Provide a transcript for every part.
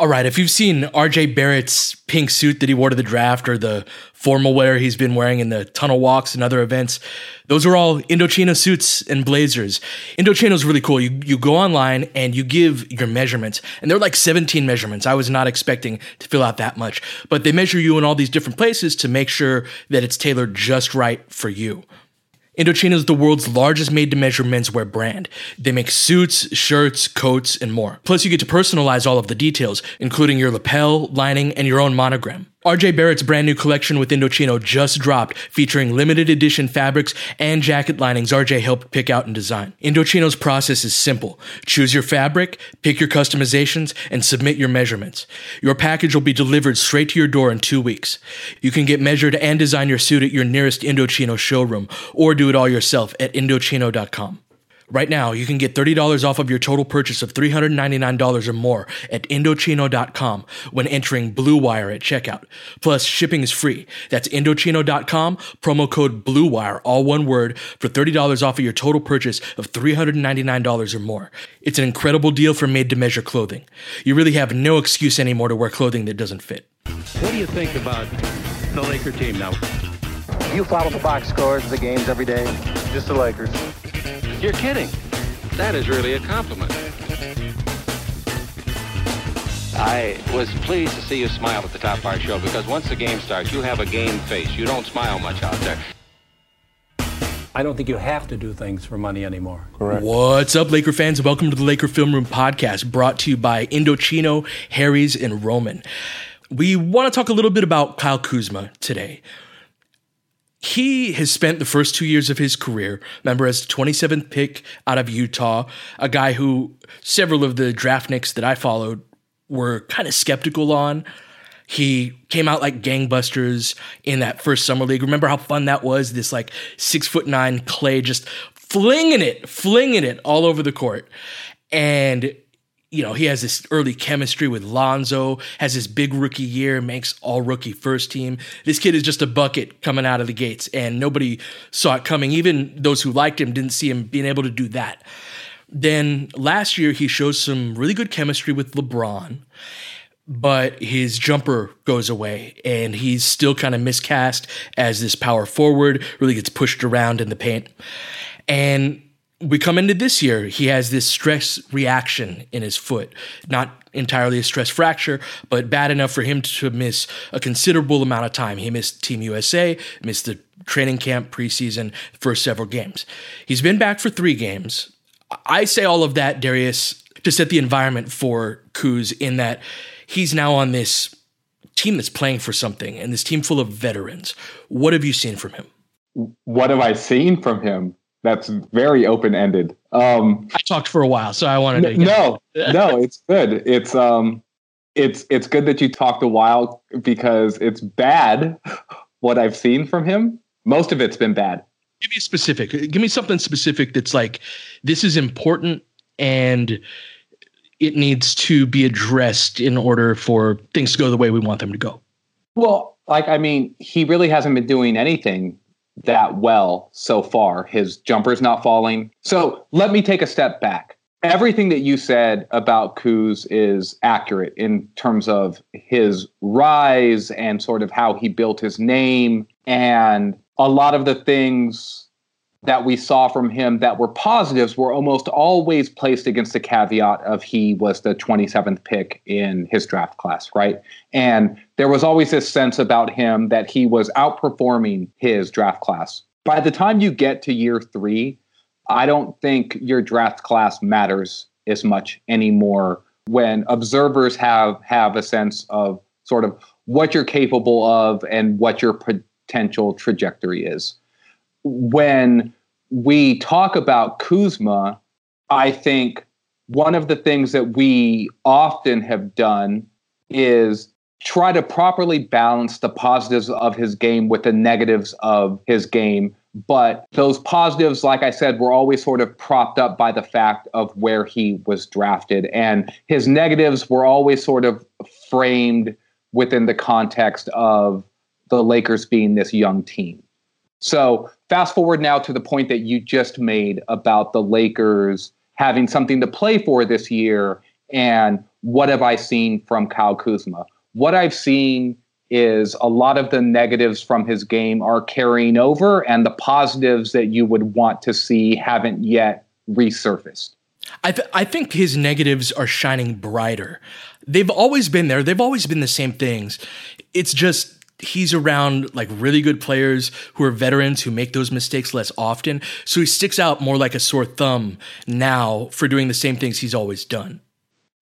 All right, if you've seen RJ Barrett's pink suit that he wore to the draft or the formal wear he's been wearing in the tunnel walks and other events, those are all Indochino suits and blazers. Indochino is really cool. You you go online and you give your measurements, and they're like 17 measurements. I was not expecting to fill out that much, but they measure you in all these different places to make sure that it's tailored just right for you. Indochino is the world's largest made to measure menswear brand. They make suits, shirts, coats, and more. Plus, you get to personalize all of the details, including your lapel, lining, and your own monogram. RJ Barrett's brand new collection with Indochino just dropped, featuring limited edition fabrics and jacket linings RJ helped pick out and design. Indochino's process is simple. Choose your fabric, pick your customizations, and submit your measurements. Your package will be delivered straight to your door in two weeks. You can get measured and design your suit at your nearest Indochino showroom, or do it all yourself at Indochino.com. Right now, you can get $30 off of your total purchase of $399 or more at Indochino.com when entering Blue Wire at checkout. Plus, shipping is free. That's Indochino.com, promo code Blue Wire, all one word, for $30 off of your total purchase of $399 or more. It's an incredible deal for made to measure clothing. You really have no excuse anymore to wear clothing that doesn't fit. What do you think about the Laker team now? You follow the box scores of the games every day? Just the Lakers. You're kidding. That is really a compliment. I was pleased to see you smile at the top of our show because once the game starts, you have a game face. You don't smile much out there. I don't think you have to do things for money anymore. Correct. What's up, Laker fans? Welcome to the Laker Film Room podcast brought to you by Indochino, Harry's, and Roman. We want to talk a little bit about Kyle Kuzma today. He has spent the first two years of his career, remember, as the 27th pick out of Utah, a guy who several of the draft nicks that I followed were kind of skeptical on. He came out like gangbusters in that first summer league. Remember how fun that was? This like six foot nine clay just flinging it, flinging it all over the court. And you know, he has this early chemistry with Lonzo, has this big rookie year, makes all rookie first team. This kid is just a bucket coming out of the gates, and nobody saw it coming. Even those who liked him didn't see him being able to do that. Then last year, he shows some really good chemistry with LeBron, but his jumper goes away, and he's still kind of miscast as this power forward, really gets pushed around in the paint. And we come into this year, he has this stress reaction in his foot. Not entirely a stress fracture, but bad enough for him to miss a considerable amount of time. He missed Team USA, missed the training camp preseason, first several games. He's been back for three games. I say all of that, Darius, to set the environment for Kuz in that he's now on this team that's playing for something and this team full of veterans. What have you seen from him? What have I seen from him? That's very open ended. Um, I talked for a while, so I wanted to. no, no, it's good. It's um, it's it's good that you talked a while because it's bad what I've seen from him. Most of it's been bad. Give me a specific. Give me something specific that's like this is important and it needs to be addressed in order for things to go the way we want them to go. Well, like I mean, he really hasn't been doing anything that well so far. His jumper's not falling. So let me take a step back. Everything that you said about Kuz is accurate in terms of his rise and sort of how he built his name and a lot of the things that we saw from him that were positives were almost always placed against the caveat of he was the 27th pick in his draft class, right? And there was always this sense about him that he was outperforming his draft class. By the time you get to year three, I don't think your draft class matters as much anymore when observers have have a sense of sort of what you're capable of and what your potential trajectory is when we talk about Kuzma, I think one of the things that we often have done is try to properly balance the positives of his game with the negatives of his game. But those positives, like I said, were always sort of propped up by the fact of where he was drafted. And his negatives were always sort of framed within the context of the Lakers being this young team. So fast forward now to the point that you just made about the Lakers having something to play for this year. And what have I seen from Kyle Kuzma? What I've seen is a lot of the negatives from his game are carrying over, and the positives that you would want to see haven't yet resurfaced. I, th- I think his negatives are shining brighter. They've always been there. They've always been the same things. It's just he's around like really good players who are veterans who make those mistakes less often. So he sticks out more like a sore thumb now for doing the same things he's always done.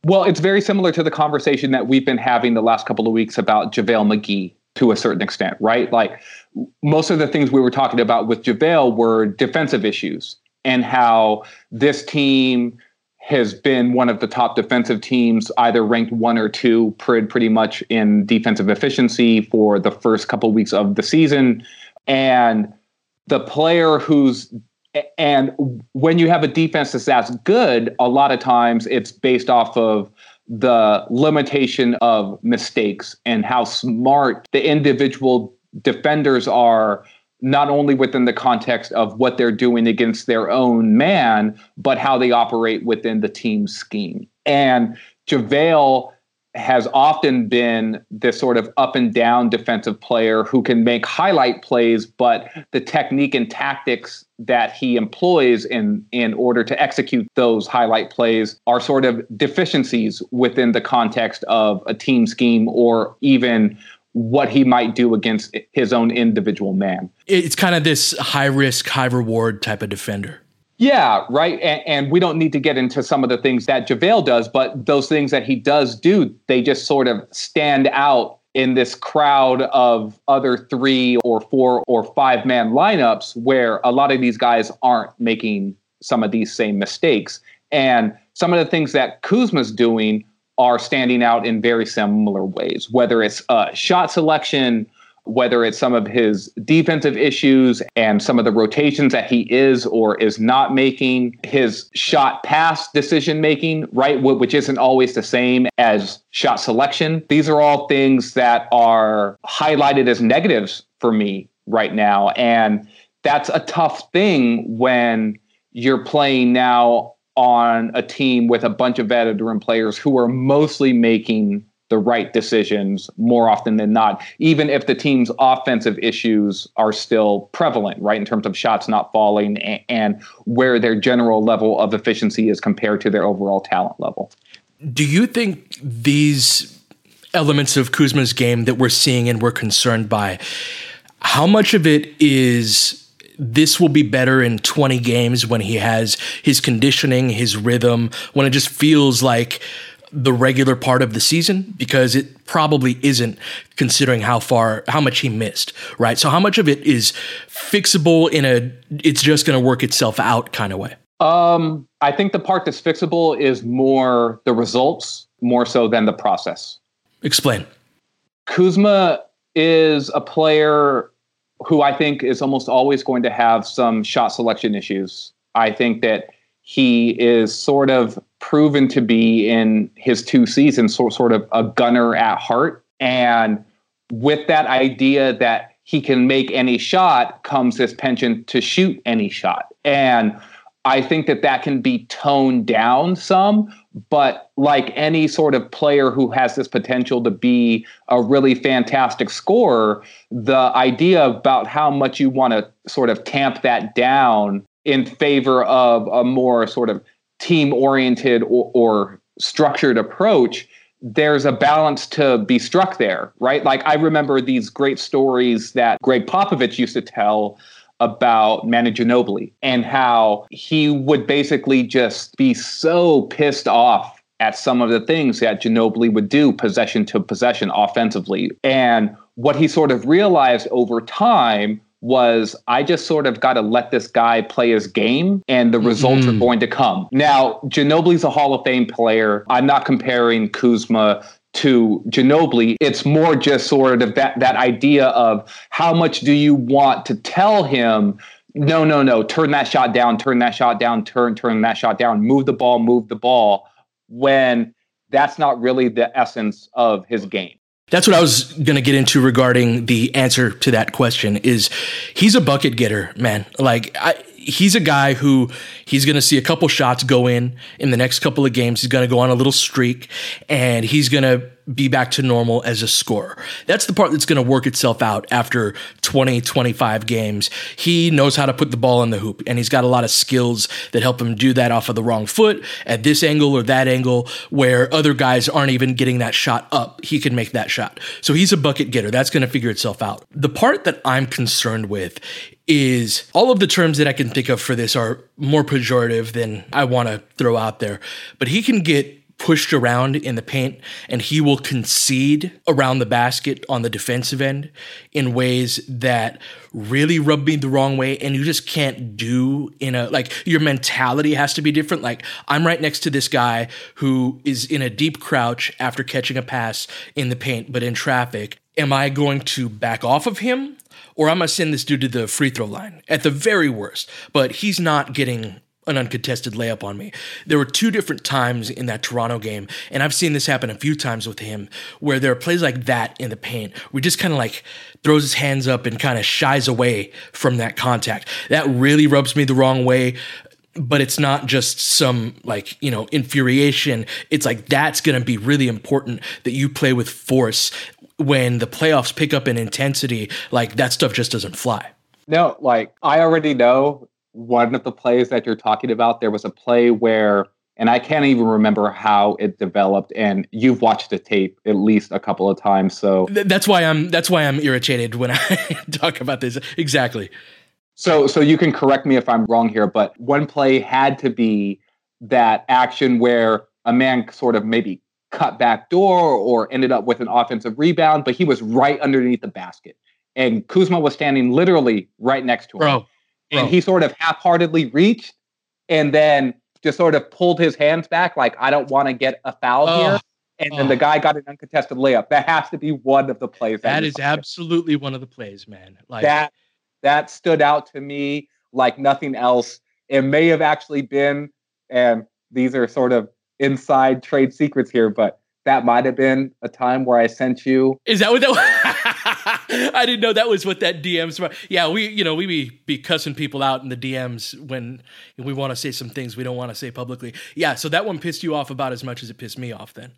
Well, it's very similar to the conversation that we've been having the last couple of weeks about JaVale McGee to a certain extent, right? Like most of the things we were talking about with JaVale were defensive issues and how this team has been one of the top defensive teams, either ranked one or two, pretty much in defensive efficiency for the first couple weeks of the season. And the player who's and when you have a defense that's as good, a lot of times it's based off of the limitation of mistakes and how smart the individual defenders are not only within the context of what they're doing against their own man, but how they operate within the team scheme. And JaVale has often been this sort of up and down defensive player who can make highlight plays, but the technique and tactics that he employs in in order to execute those highlight plays are sort of deficiencies within the context of a team scheme or even what he might do against his own individual man. It's kind of this high risk, high reward type of defender. Yeah, right. And, and, we don't need to get into some of the things that JaVale does, but those things that he does do, they just sort of stand out in this crowd of other three or four or five man lineups where a lot of these guys aren't making some of these same mistakes. And some of the things that Kuzma's doing are standing out in very similar ways, whether it's uh, shot selection, whether it's some of his defensive issues and some of the rotations that he is or is not making, his shot pass decision making, right, which isn't always the same as shot selection. These are all things that are highlighted as negatives for me right now. And that's a tough thing when you're playing now on a team with a bunch of veteran players who are mostly making the right decisions more often than not, even if the team's offensive issues are still prevalent, right, in terms of shots not falling and, and where their general level of efficiency is compared to their overall talent level. Do you think these elements of Kuzma's game that we're seeing and we're concerned by, how much of it is this will be better in 20 games when he has his conditioning, his rhythm, when it just feels like the regular part of the season because it probably isn't considering how far how much he missed right? So how much of it is fixable in a it's just going to work itself out kind of way? Um i think the part that's fixable is more the results more so than the process. Explain. Kuzma is a player who i think is almost always going to have some shot selection issues i think that he is sort of proven to be in his two seasons sort, of a gunner at heart. And with that idea that he can make any shot comes this penchant to shoot any shot. And I think that that can be toned down some, but like any sort of player who has this potential to be a really fantastic scorer, the idea about how much you want to sort of tamp that down in favor of a more sort of team oriented or, or, structured approach there's a balance to be struck there right? Like i remember these great stories that gregg popovich used to tell about Manu Ginobili and how he would basically just be so pissed off at some of the things that Ginobili would do possession to possession offensively. And what he sort of realized over time was I just sort of got to let this guy play his game and the results mm-hmm. are going to come. Now, Ginobili's a Hall of Fame player. I'm not comparing Kuzma to Ginobili. It's more just sort of that that idea of how much do you want to tell him no, no, no, turn that shot down, turn that shot down, turn, turn that shot down, move the ball, move the ball, when that's not really the essence of his game. That's what I was going to get into regarding the answer to that question is he's a bucket getter, man. Like I, he's a guy who he's going to see a couple shots go in in the next couple of games. He's going to go on a little streak and he's going to be back to normal as a scorer. That's the part that's going to work itself out after 20, 25 games. He knows how to put the ball in the hoop, and he's got a lot of skills that help him do that off of the wrong foot at this angle or that angle where other guys aren't even getting that shot up. He can make that shot. So he's a bucket getter. That's going to figure itself out. The part that I'm concerned with is all of the terms that I can think of for this are more pejorative than I want to throw out there, but he can get pushed around in the paint and he will concede around the basket on the defensive end in ways that really rub me the wrong way and you just can't do in a like your mentality has to be different. Like i'm right next to this guy who is in a deep crouch after catching a pass in the paint but in traffic am i going to back off of him or I'm gonna send this dude to the free throw line at the very worst. But he's not getting an uncontested layup on me. There were two different times in that Toronto game, and I've seen this happen a few times with him, where there are plays like that in the paint where he just kind of like throws his hands up and kind of shies away from that contact. That really rubs me the wrong way. But it's not just some like, you know, infuriation. It's like that's going to be really important that you play with force when the playoffs pick up in intensity. Like that stuff just doesn't fly. No, like I already know one of the plays that you're talking about, there was a play where, and I can't even remember how it developed. And you've watched the tape at least a couple of times, so that's why I'm that's why I'm irritated when I talk about this. Exactly. So, so you can correct me if I'm wrong here, but one play had to be that action where a man sort of maybe cut back door or ended up with an offensive rebound, but he was right underneath the basket. And Kuzma was standing literally right next to him. Bro, and he sort of half-heartedly reached and then just sort of pulled his hands back like I don't want to get a foul oh, here. And oh. then the guy got an uncontested layup. That has to be one of the plays. that, that is absolutely one of the plays, man. Like that that stood out to me like nothing else. It may have actually been, and these are sort of inside trade secrets here, but that might have been a time where I sent you. Is that what that? Was? I didn't know that was what that DMs. Were. Yeah, we you know we be, be cussing people out in the DMs when we want to say some things we don't want to say publicly. Yeah, so that one pissed you off about as much as it pissed me off. Then.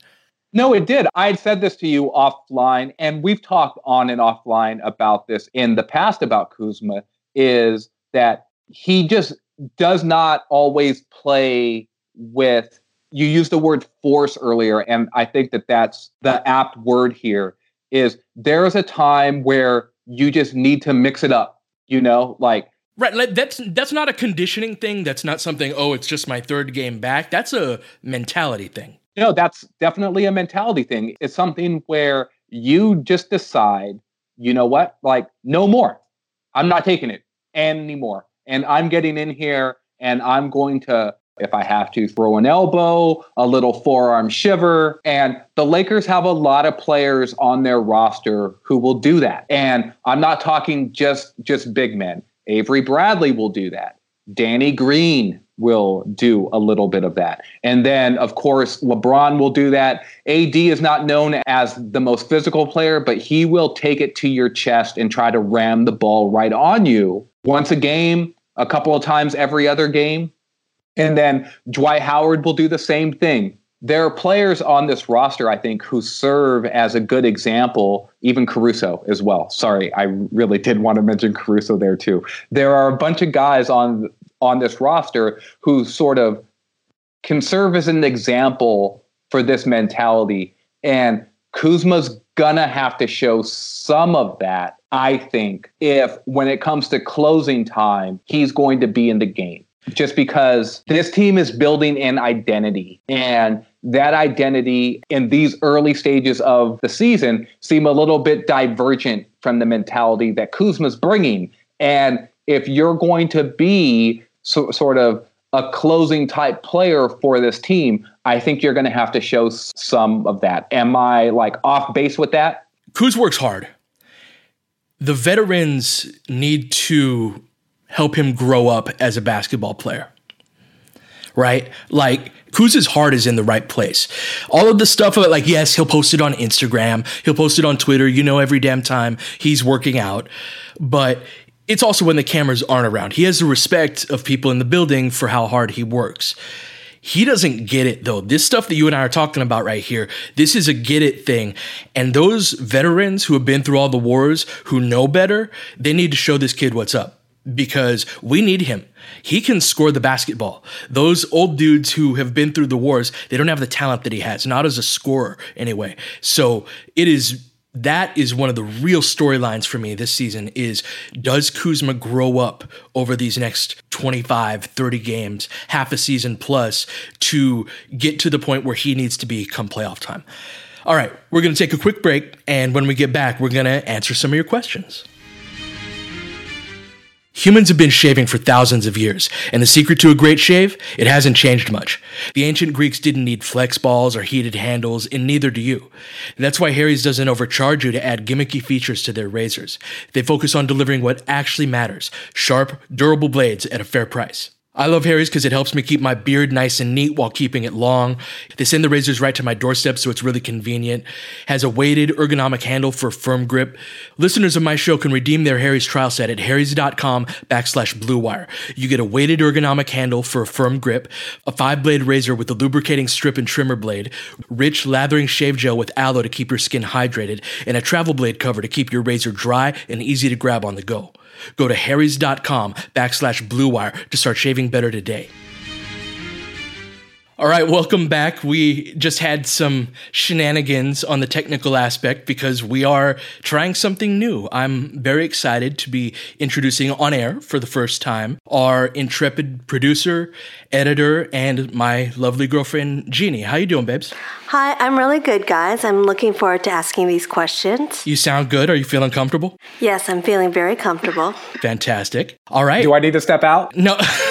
No, it did. I had said this to you offline, and we've talked on and offline about this in the past about Kuzma. Is that he just does not always play with you used the word force earlier and i think that that's the apt word here is there is a time where you just need to mix it up you know like right that's that's not a conditioning thing that's not something oh it's just my third game back that's a mentality thing No, that's definitely a mentality thing. It's something where you just decide, you know what, like no more. I'm not taking it anymore. And I'm getting in here and I'm going to, if I have to, throw an elbow, a little forearm shiver. And the Lakers have a lot of players on their roster who will do that. And I'm not talking just just big men. Avery Bradley will do that. Danny Green will do a little bit of that. And then, of course, LeBron will do that. AD is not known as the most physical player, but he will take it to your chest and try to ram the ball right on you once a game, a couple of times every other game. And then Dwight Howard will do the same thing. There are players on this roster, I think, who serve as a good example, even Caruso as well. Sorry, I really did want to mention Caruso there too. There are a bunch of guys on on this roster who sort of can serve as an example for this mentality. And Kuzma's gonna have to show some of that, I think, if when it comes to closing time, he's going to be in the game. Just because this team is building an identity and that identity in these early stages of the season seem a little bit divergent from the mentality that Kuzma's bringing. And if you're going to be so, sort of a closing type player for this team, I think you're going to have to show some of that. Am I like off base with that? Kuz works hard. The veterans need to help him grow up as a basketball player. Right? Like Kuz's heart is in the right place. All of the stuff it, like, yes, he'll post it on Instagram, he'll post it on Twitter, you know, every damn time he's working out. But it's also when the cameras aren't around. He has the respect of people in the building for how hard he works. He doesn't get it though. This stuff that you and I are talking about right here, this is a get it thing. And those veterans who have been through all the wars, who know better, they need to show this kid what's up because we need him. He can score the basketball. Those old dudes who have been through the wars, they don't have the talent that he has, not as a scorer anyway. So it is that is one of the real storylines for me this season is does Kuzma grow up over these next 25, 30 games, half a season plus to get to the point where he needs to be come playoff time. All right, we're going to take a quick break and when we get back, we're going to answer some of your questions. Humans have been shaving for thousands of years, and the secret to a great shave? It hasn't changed much. The ancient Greeks didn't need flex balls or heated handles, and neither do you. That's why Harry's doesn't overcharge you to add gimmicky features to their razors. They focus on delivering what actually matters sharp, durable blades at a fair price. I love Harry's because it helps me keep my beard nice and neat while keeping it long. They send the razors right to my doorstep, so it's really convenient. Has a weighted ergonomic handle for firm grip. Listeners of my show can redeem their Harry's trial set at harrys.com backslash bluewire. You get a weighted ergonomic handle for a firm grip, a five blade razor with a lubricating strip and trimmer blade, rich lathering shave gel with aloe to keep your skin hydrated, and a travel blade cover to keep your razor dry and easy to grab on the go. Go to harrys.com backslash bluewire to start shaving better today. All right, welcome back. We just had some shenanigans on the technical aspect because we are trying something new. I'm very excited to be introducing on air for the first time our intrepid producer, editor, and my lovely girlfriend Jeannie. How you doing, babes? Hi, I'm really good, guys. I'm looking forward to asking these questions. You sound good. Are you feeling comfortable? Yes, I'm feeling very comfortable. Fantastic. All right. Do I need to step out? No.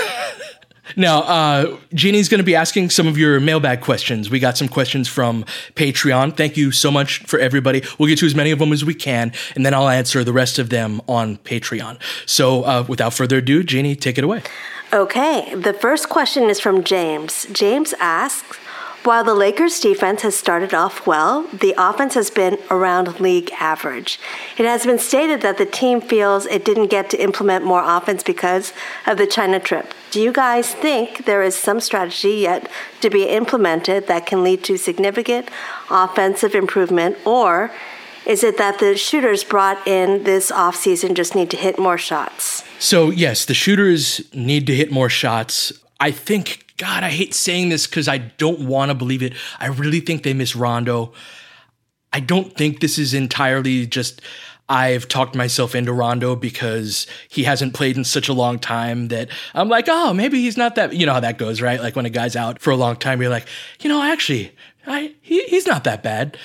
Now, uh, Jeannie's going to be asking some of your mailbag questions. We got some questions from Patreon. Thank you so much for everybody. We'll get to as many of them as we can, and then I'll answer the rest of them on Patreon. So, uh, without further ado, Jeannie, take it away. Okay, the first question is from James. James asks, while the Lakers defense has started off well, the offense has been around league average. It has been stated that the team feels it didn't get to implement more offense because of the China trip. Do you guys think there is some strategy yet to be implemented that can lead to significant offensive improvement, or is it that the shooters brought in this offseason just need to hit more shots? So, yes, the shooters need to hit more shots. I think God, I hate saying this because I don't want to believe it. I really think they miss Rondo. I don't think this is entirely just I've talked myself into Rondo because he hasn't played in such a long time that I'm like, oh, maybe he's not that. You know how that goes, right? Like when a guy's out for a long time, you're like, you know, actually, I, he, he's not that bad.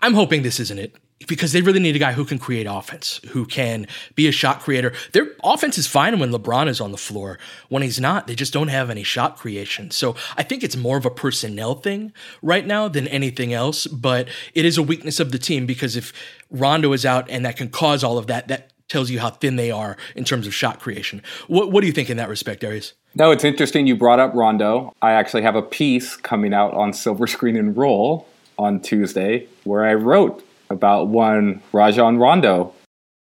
I'm hoping this isn't it because they really need a guy who can create offense, who can be a shot creator. Their offense is fine when LeBron is on the floor. When he's not, they just don't have any shot creation. So I think it's more of a personnel thing right now than anything else, but it is a weakness of the team because if Rondo is out and that can cause all of that, that tells you how thin they are in terms of shot creation. What, what do you think in that respect, Darius? No, it's interesting you brought up Rondo. I actually have a piece coming out on Silver Screen and Roll on Tuesday where I wrote about one Rajon Rondo.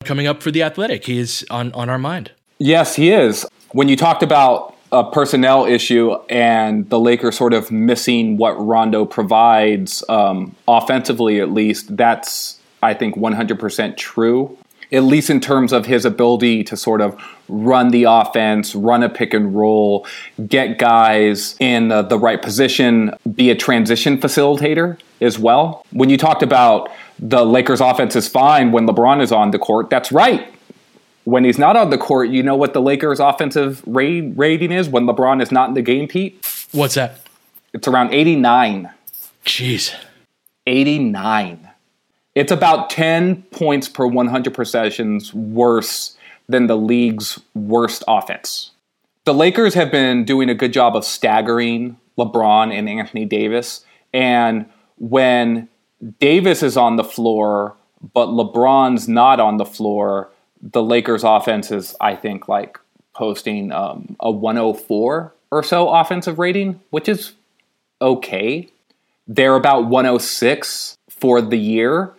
Coming up for the Athletic, he is on, on our mind. Yes, he is. When you talked about a personnel issue and the Lakers sort of missing what Rondo provides, um, offensively at least, that's, I think, 100% true at least in terms of his ability to sort of run the offense, run a pick and roll, get guys in uh, the right position, be a transition facilitator as well. When you talked about the Lakers offense is fine when LeBron is on the court, that's right. When he's not on the court, you know what the Lakers offensive rating is when LeBron is not in the game, Pete? What's that? It's around 89. Jeez. 89. It's about 10 points per 100 possessions worse than the league's worst offense. The Lakers have been doing a good job of staggering LeBron and Anthony Davis. And when Davis is on the floor, but LeBron's not on the floor, the Lakers' offense is, I think, like posting um, a 104 or so offensive rating, which is okay. They're about 106 for the year,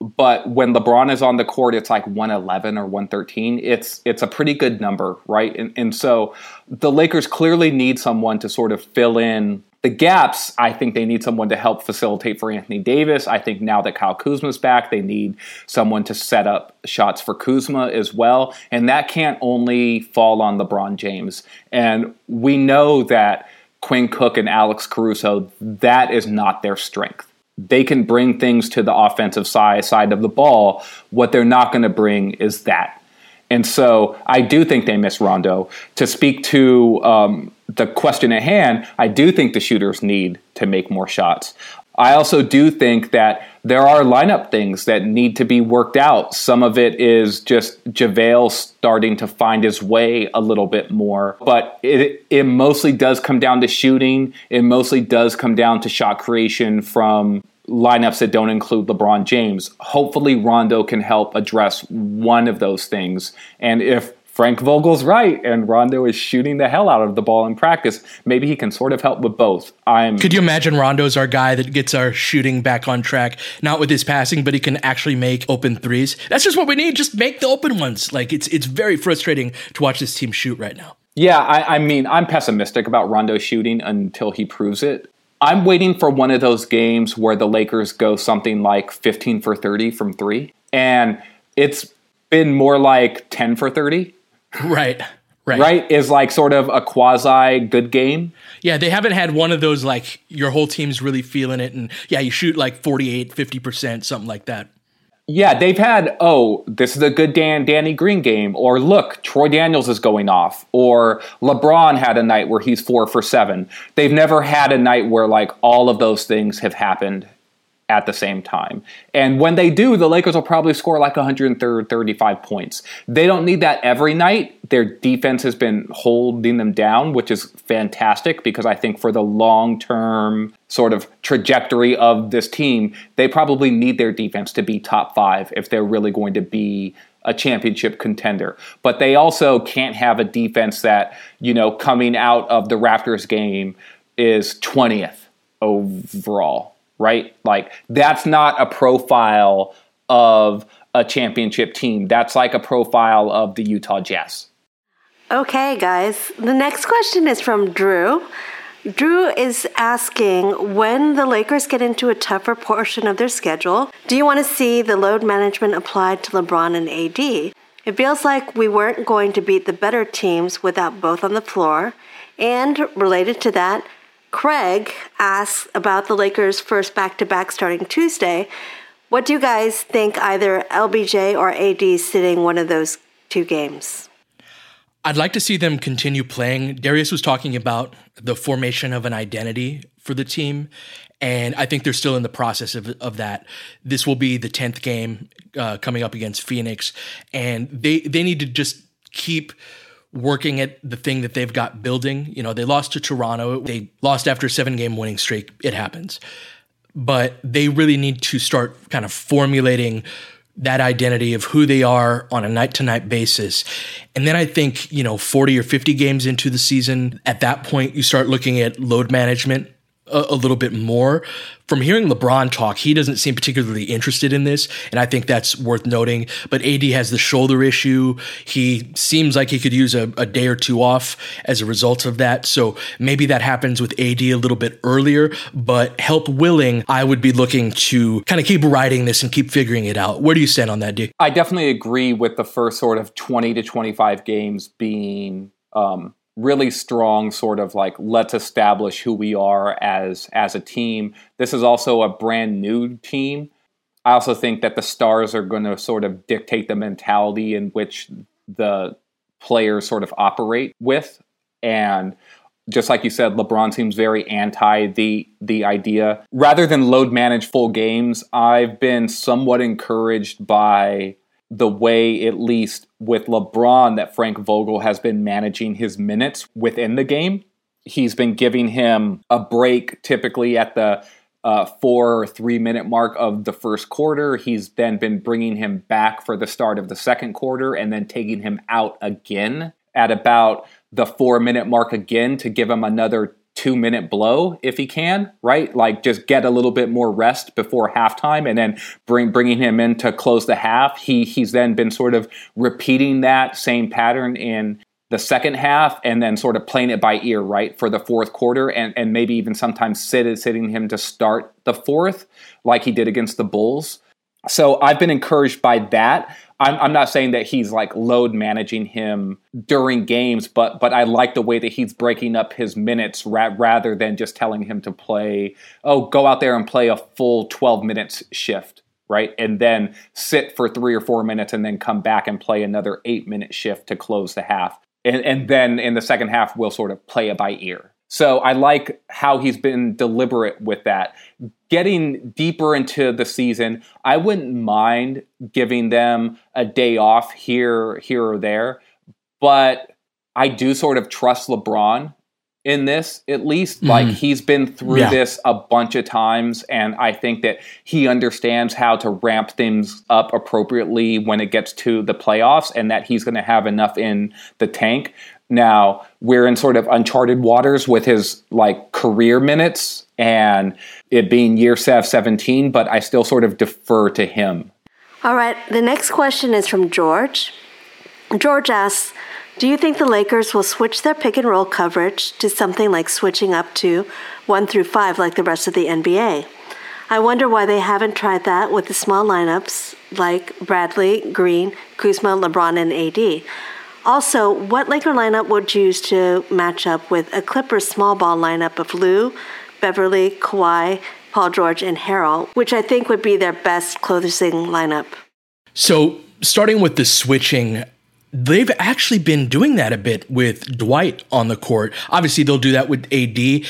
but when LeBron is on the court, it's like 111 or 113. It's it's a pretty good number, right? And, and so the Lakers clearly need someone to sort of fill in the gaps. I think they need someone to help facilitate for Anthony Davis. I think now that Kyle Kuzma's back, they need someone to set up shots for Kuzma as well. And that can't only fall on LeBron James. And we know that Quinn Cook and Alex Caruso, that is not their strength they can bring things to the offensive side side of the ball. What they're not going to bring is that. And so I do think they miss Rondo. To speak to um, the question at hand, I do think the shooters need to make more shots. I also do think that there are lineup things that need to be worked out. Some of it is just JaVale starting to find his way a little bit more, but it, it mostly does come down to shooting. It mostly does come down to shot creation from lineups that don't include LeBron James. Hopefully, Rondo can help address one of those things. And if Frank Vogel's right and Rondo is shooting the hell out of the ball in practice, maybe he can sort of help with both. I'm Could you imagine Rondo's our guy that gets our shooting back on track, not with his passing, but he can actually make open threes? That's just what we need. Just make the open ones. Like it's it's very frustrating to watch this team shoot right now. Yeah, I, I mean, I'm pessimistic about Rondo shooting until he proves it. I'm waiting for one of those games where the Lakers go something like 15 for 30 from three. And it's been more like 10 for 30. Right. Right. Right is like sort of a quasi good game. Yeah, they haven't had one of those like your whole team's really feeling it and yeah, you shoot like 48, 50%, something like that. Yeah, they've had, oh, this is a good Dan Danny Green game, or look, Troy Daniels is going off, or LeBron had a night where he's four for seven. They've never had a night where like all of those things have happened at the same time. And when they do, the Lakers will probably score like 135 points. They don't need that every night. Their defense has been holding them down, which is fantastic because I think for the long term sort of trajectory of this team, they probably need their defense to be top five if they're really going to be a championship contender. But they also can't have a defense that, you know, coming out of the Raptors game is 20th overall right? Like that's not a profile of a championship team. That's like a profile of the Utah Jazz. Okay, guys. The next question is from Drew. Drew is asking when the Lakers get into a tougher portion of their schedule, do you want to see the load management applied to LeBron and AD? It feels like we weren't going to beat the better teams without both on the floor. And related to that, Craig asks about the Lakers' first back to back starting Tuesday. What do you guys think either LBJ or AD sitting one of those two games? I'd like to see them continue playing. Darius was talking about the formation of an identity for the team. And I think they're still in the process of, of that. This will be the 10th game uh, coming up against Phoenix. And they, they need to just keep working at the thing that they've got building. You know, they lost to Toronto. They lost after a seven game winning streak. It happens. But they really need to start kind of formulating that identity of who they are on a night to night basis. And then I think, you know, 40 or 50 games into the season, at that point, you start looking at load management a, a, little bit more. From hearing LeBron talk, he doesn't seem particularly interested in this, and I think that's worth noting. But AD has the shoulder issue. He seems like he could use a, a day or two off as a result of that. So maybe that happens with AD a little bit earlier. But help willing, I would be looking to kind of keep riding this and keep figuring it out. Where do you stand on that, D? I definitely agree with the first sort of 20 to 25 games being um, really strong sort of like let's establish who we are as as a team. This is also a brand new team. I also think that the stars are going to sort of dictate the mentality in which the players sort of operate with and just like you said LeBron seems very anti the the idea rather than load manage full games I've been somewhat encouraged by the way, at least with LeBron, that Frank Vogel has been managing his minutes within the game. He's been giving him a break typically at the uh, four or three minute mark of the first quarter. He's then been bringing him back for the start of the second quarter and then taking him out again at about the four minute mark again to give him another two minute blow if he can, right? Like just get a little bit more rest before halftime and then bring bringing him in to close the half. He he's then been sort of repeating that same pattern in the second half and then sort of playing it by ear, right, for the fourth quarter and, and maybe even sometimes sit, sitting him to start the fourth like he did against the Bulls. So I've been encouraged by that. I'm, I'm not saying that he's like load managing him during games, but but I like the way that he's breaking up his minutes ra- rather than just telling him to play. Oh, go out there and play a full 12 minutes shift, right, and then sit for three or four minutes and then come back and play another eight minute shift to close the half. And, and then in the second half, we'll sort of play it by ear. So I like how he's been deliberate with that. Getting deeper into the season, I wouldn't mind giving them a day off here, here or there, but I do sort of trust LeBron in this at least mm-hmm. like he's been through yeah. this a bunch of times and i think that he understands how to ramp things up appropriately when it gets to the playoffs and that he's going to have enough in the tank now we're in sort of uncharted waters with his like career minutes and it being year 17, but I still sort of defer to him. All right, the next question is from George. George asks, do you think the Lakers will switch their pick and roll coverage to something like switching up to 1 through 5 like the rest of the NBA? I wonder why they haven't tried that with the small lineups like Bradley, Green, Kuzma, LeBron, and AD. Also, what Laker lineup would you use to match up with a Clippers small ball lineup of Lou, Beverley, Kawhi, Paul George, and Harrell, which I think would be their best closing lineup? So, starting with the switching, they've actually been doing that a bit with Dwight on the court. Obviously, they'll do that with AD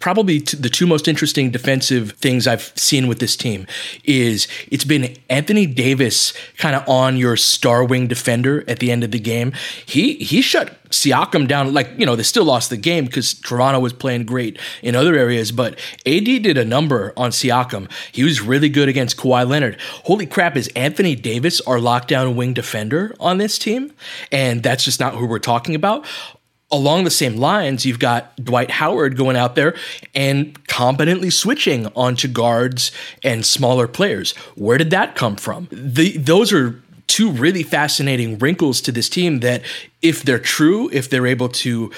probably the two most interesting defensive things I've seen with this team is it's been Anthony Davis kind of on your star wing defender at the end of the game. He he shut Siakam down like you know they still lost the game because Toronto was playing great in other areas, but AD did a number on Siakam. He was really good against Kawhi Leonard. Holy crap! Is Anthony Davis our lockdown wing defender on this team? And that's just not who we're talking about along the same lines, you've got Dwight Howard going out there and competently switching onto guards and smaller players. Where did that come from? The, those are two really fascinating wrinkles to this team that, if they're true, if they're able to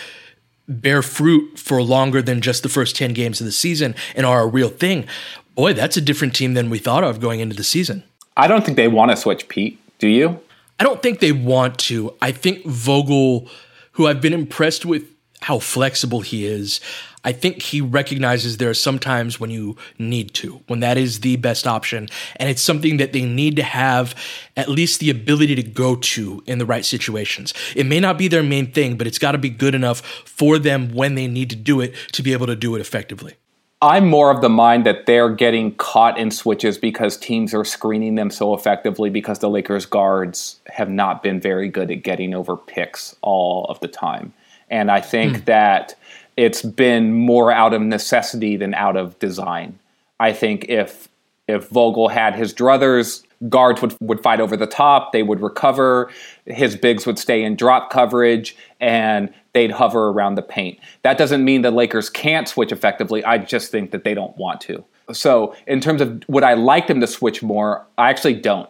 bear fruit for longer than just the first 10 games of the season and are a real thing, boy, that's a different team than we thought of going into the season. I don't think they want to switch, Pete. Do you? I don't think they want to. I think Vogel who I've been impressed with how flexible he is. I think he recognizes there are some times when you need to, when that is the best option. And it's something that they need to have at least the ability to go to in the right situations. It may not be their main thing, but it's got to be good enough for them when they need to do it to be able to do it effectively. I'm more of the mind that they're getting caught in switches because teams are screening them so effectively because the Lakers guards have not been very good at getting over picks all of the time. And I think hmm. that it's been more out of necessity than out of design. I think if if Vogel had his druthers, guards would would fight over the top, they would recover, his bigs would stay in drop coverage, and they'd hover around the paint. That doesn't mean the Lakers can't switch effectively. I just think that they don't want to. So, in terms of would I like them to switch more, I actually don't.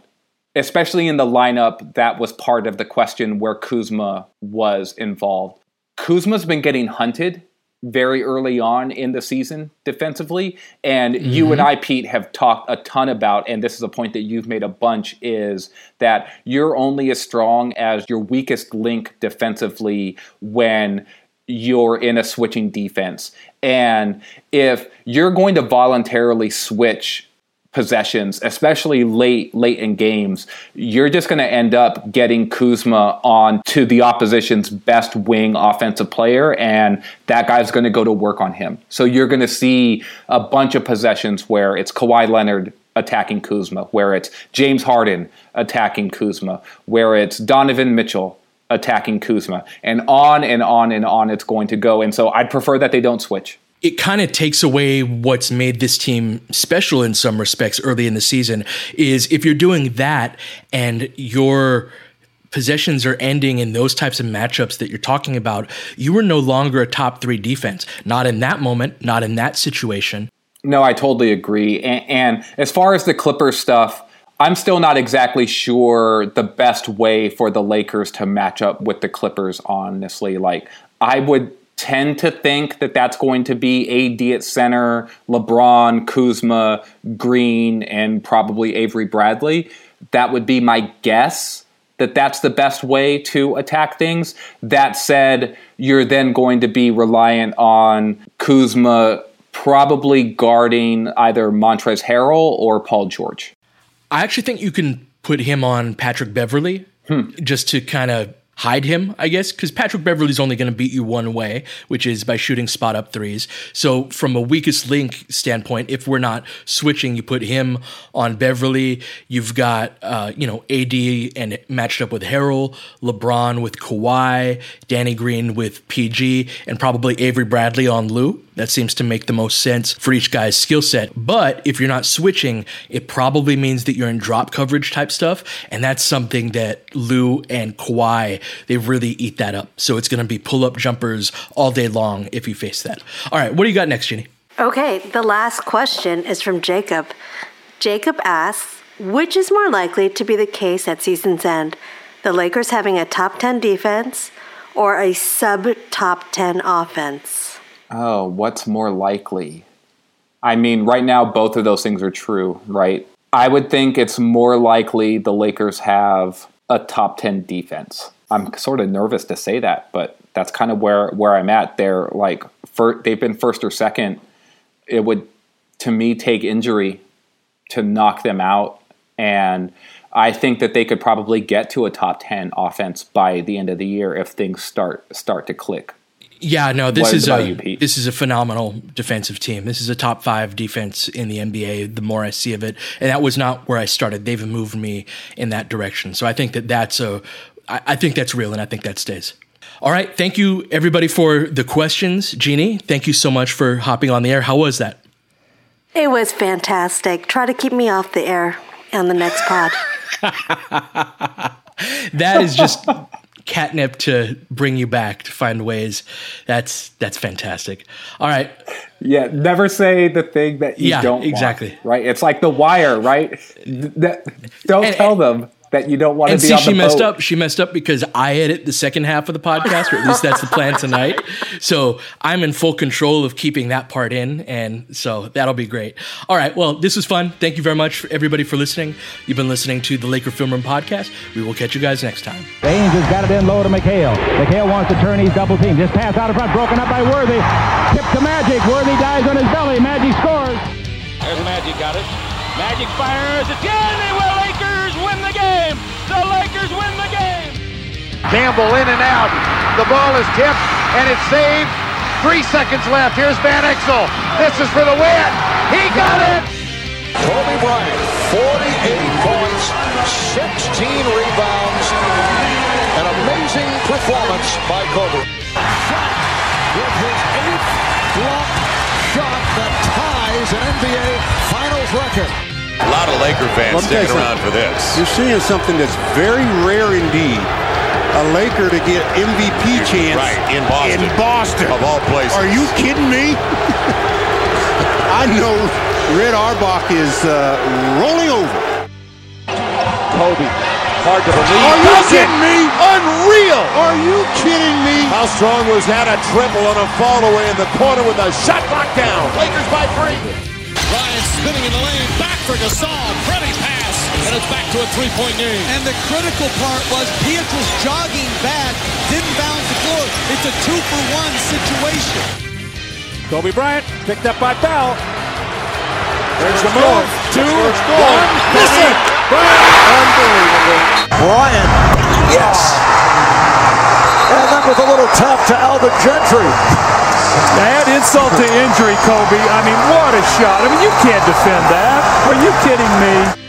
Especially in the lineup that was part of the question where Kuzma was involved. Kuzma's been getting hunted very early on in the season defensively. And mm-hmm. you and I, Pete, have talked a ton about, and this is a point that you've made a bunch, is that you're only as strong as your weakest link defensively when you're in a switching defense. And if you're going to voluntarily switch possessions, especially late late in games, you're just going to end up getting Kuzma on to the opposition's best wing offensive player, and that guy's going to go to work on him. So you're going to see a bunch of possessions where it's Kawhi Leonard attacking Kuzma, where it's James Harden attacking Kuzma, where it's Donovan Mitchell attacking Kuzma, and on and on and on it's going to go. And so I'd prefer that they don't switch it kind of takes away what's made this team special in some respects early in the season is if you're doing that and your possessions are ending in those types of matchups that you're talking about, you are no longer a top three defense. Not in that moment, not in that situation. No, I totally agree. And, and as far as the Clippers stuff, I'm still not exactly sure the best way for the Lakers to match up with the Clippers, honestly. Like, I would tend to think that that's going to be AD at center, LeBron, Kuzma, Green, and probably Avery Bradley. That would be my guess that that's the best way to attack things. That said, you're then going to be reliant on Kuzma probably guarding either Montrezl Harrell or Paul George. I actually think you can put him on Patrick Beverley hmm. just to kind of hide him, I guess, because Patrick Beverley's only going to beat you one way, which is by shooting spot up threes. So, from a weakest link standpoint, if we're not switching, you put him on Beverley. You've got, uh, you know, AD and matched up with Harrell, LeBron with Kawhi, Danny Green with PG, and probably Avery Bradley on Lou. That seems to make the most sense for each guy's skill set. But if you're not switching, it probably means that you're in drop coverage type stuff. And that's something that Lou and Kawhi, they really eat that up. So it's going to be pull up jumpers all day long if you face that. All right, what do you got next, Jenny? Okay, the last question is from Jacob. Jacob asks, which is more likely to be the case at season's end? The Lakers having a top 10 defense or a sub top 10 offense? Oh, what's more likely? I mean, right now, both of those things are true, right? I would think it's more likely the Lakers have a top 10 defense. I'm sort of nervous to say that, but that's kind of where, where I'm at. They're like, they they've been first or second. It would, to me, take injury to knock them out. And I think that they could probably get to a top 10 offense by the end of the year if things start start to click. Yeah, no, this is a you, this is a phenomenal defensive team. This is a top five defense in the NBA. The more I see of it, and that was not where I started. They've moved me in that direction. So I think that that's a, I, I think that's real, and I think that stays. All right, thank you everybody for the questions, Jeannie. Thank you so much for hopping on the air. How was that? It was fantastic. Try to keep me off the air on the next pod. that is just catnip to bring you back to find ways. That's that's fantastic. All right. Yeah, never say the thing that you yeah, don't exactly. Want, right? It's like the wire, right? Don't and, tell them that you don't want to be see, on the she boat. messed up. She messed up because I edit the second half of the podcast, or at least that's the plan tonight. So I'm in full control of keeping that part in, and so that'll be great. All right, well, this was fun. Thank you very much, everybody, for listening. You've been listening to the Laker Film Room podcast. We will catch you guys next time. Baynes has got it in low to McHale. McHale wants to turn. his double team. Just pass out of front, broken up by Worthy. Tip to Magic. Worthy dies on his belly. Magic scores. There's Magic. Got it. Magic fires. It's good. They will. Campbell in and out. The ball is tipped and it's saved Three seconds left. Here's Van Exel. This is for the win. He got it. Kobe Bryant, 48 points, 16 rebounds, an amazing performance by Kobe. Shot with his eighth block shot that ties an NBA Finals record. A lot of Laker fans sticking around for this. You're seeing something that's very rare indeed. A Laker to get MVP chance right, in Boston. In Boston. Of all places. Are you kidding me? I know Red Auerbach is uh, rolling over. Kobe. Hard to believe. Are you kidding me? Unreal. Are you kidding me? How strong was that? A triple on a fall away in the corner with a shot locked down. Lakers by three. Ryan spinning in the lane. Back for Gasol. Pretty pass. And it's back to a three-point game. And the critical part was Pietrus jogging back. Didn't bounce the floor. It's a two-for-one situation. Kobe Bryant picked up by Bell. There's the move. Two, one, miss it. Unbelievable. Bryant. Yes. And that was a little tough to Alvin Gentry. Add insult to injury, Kobe. I mean, what a shot. I mean, you can't defend that. Are you kidding me?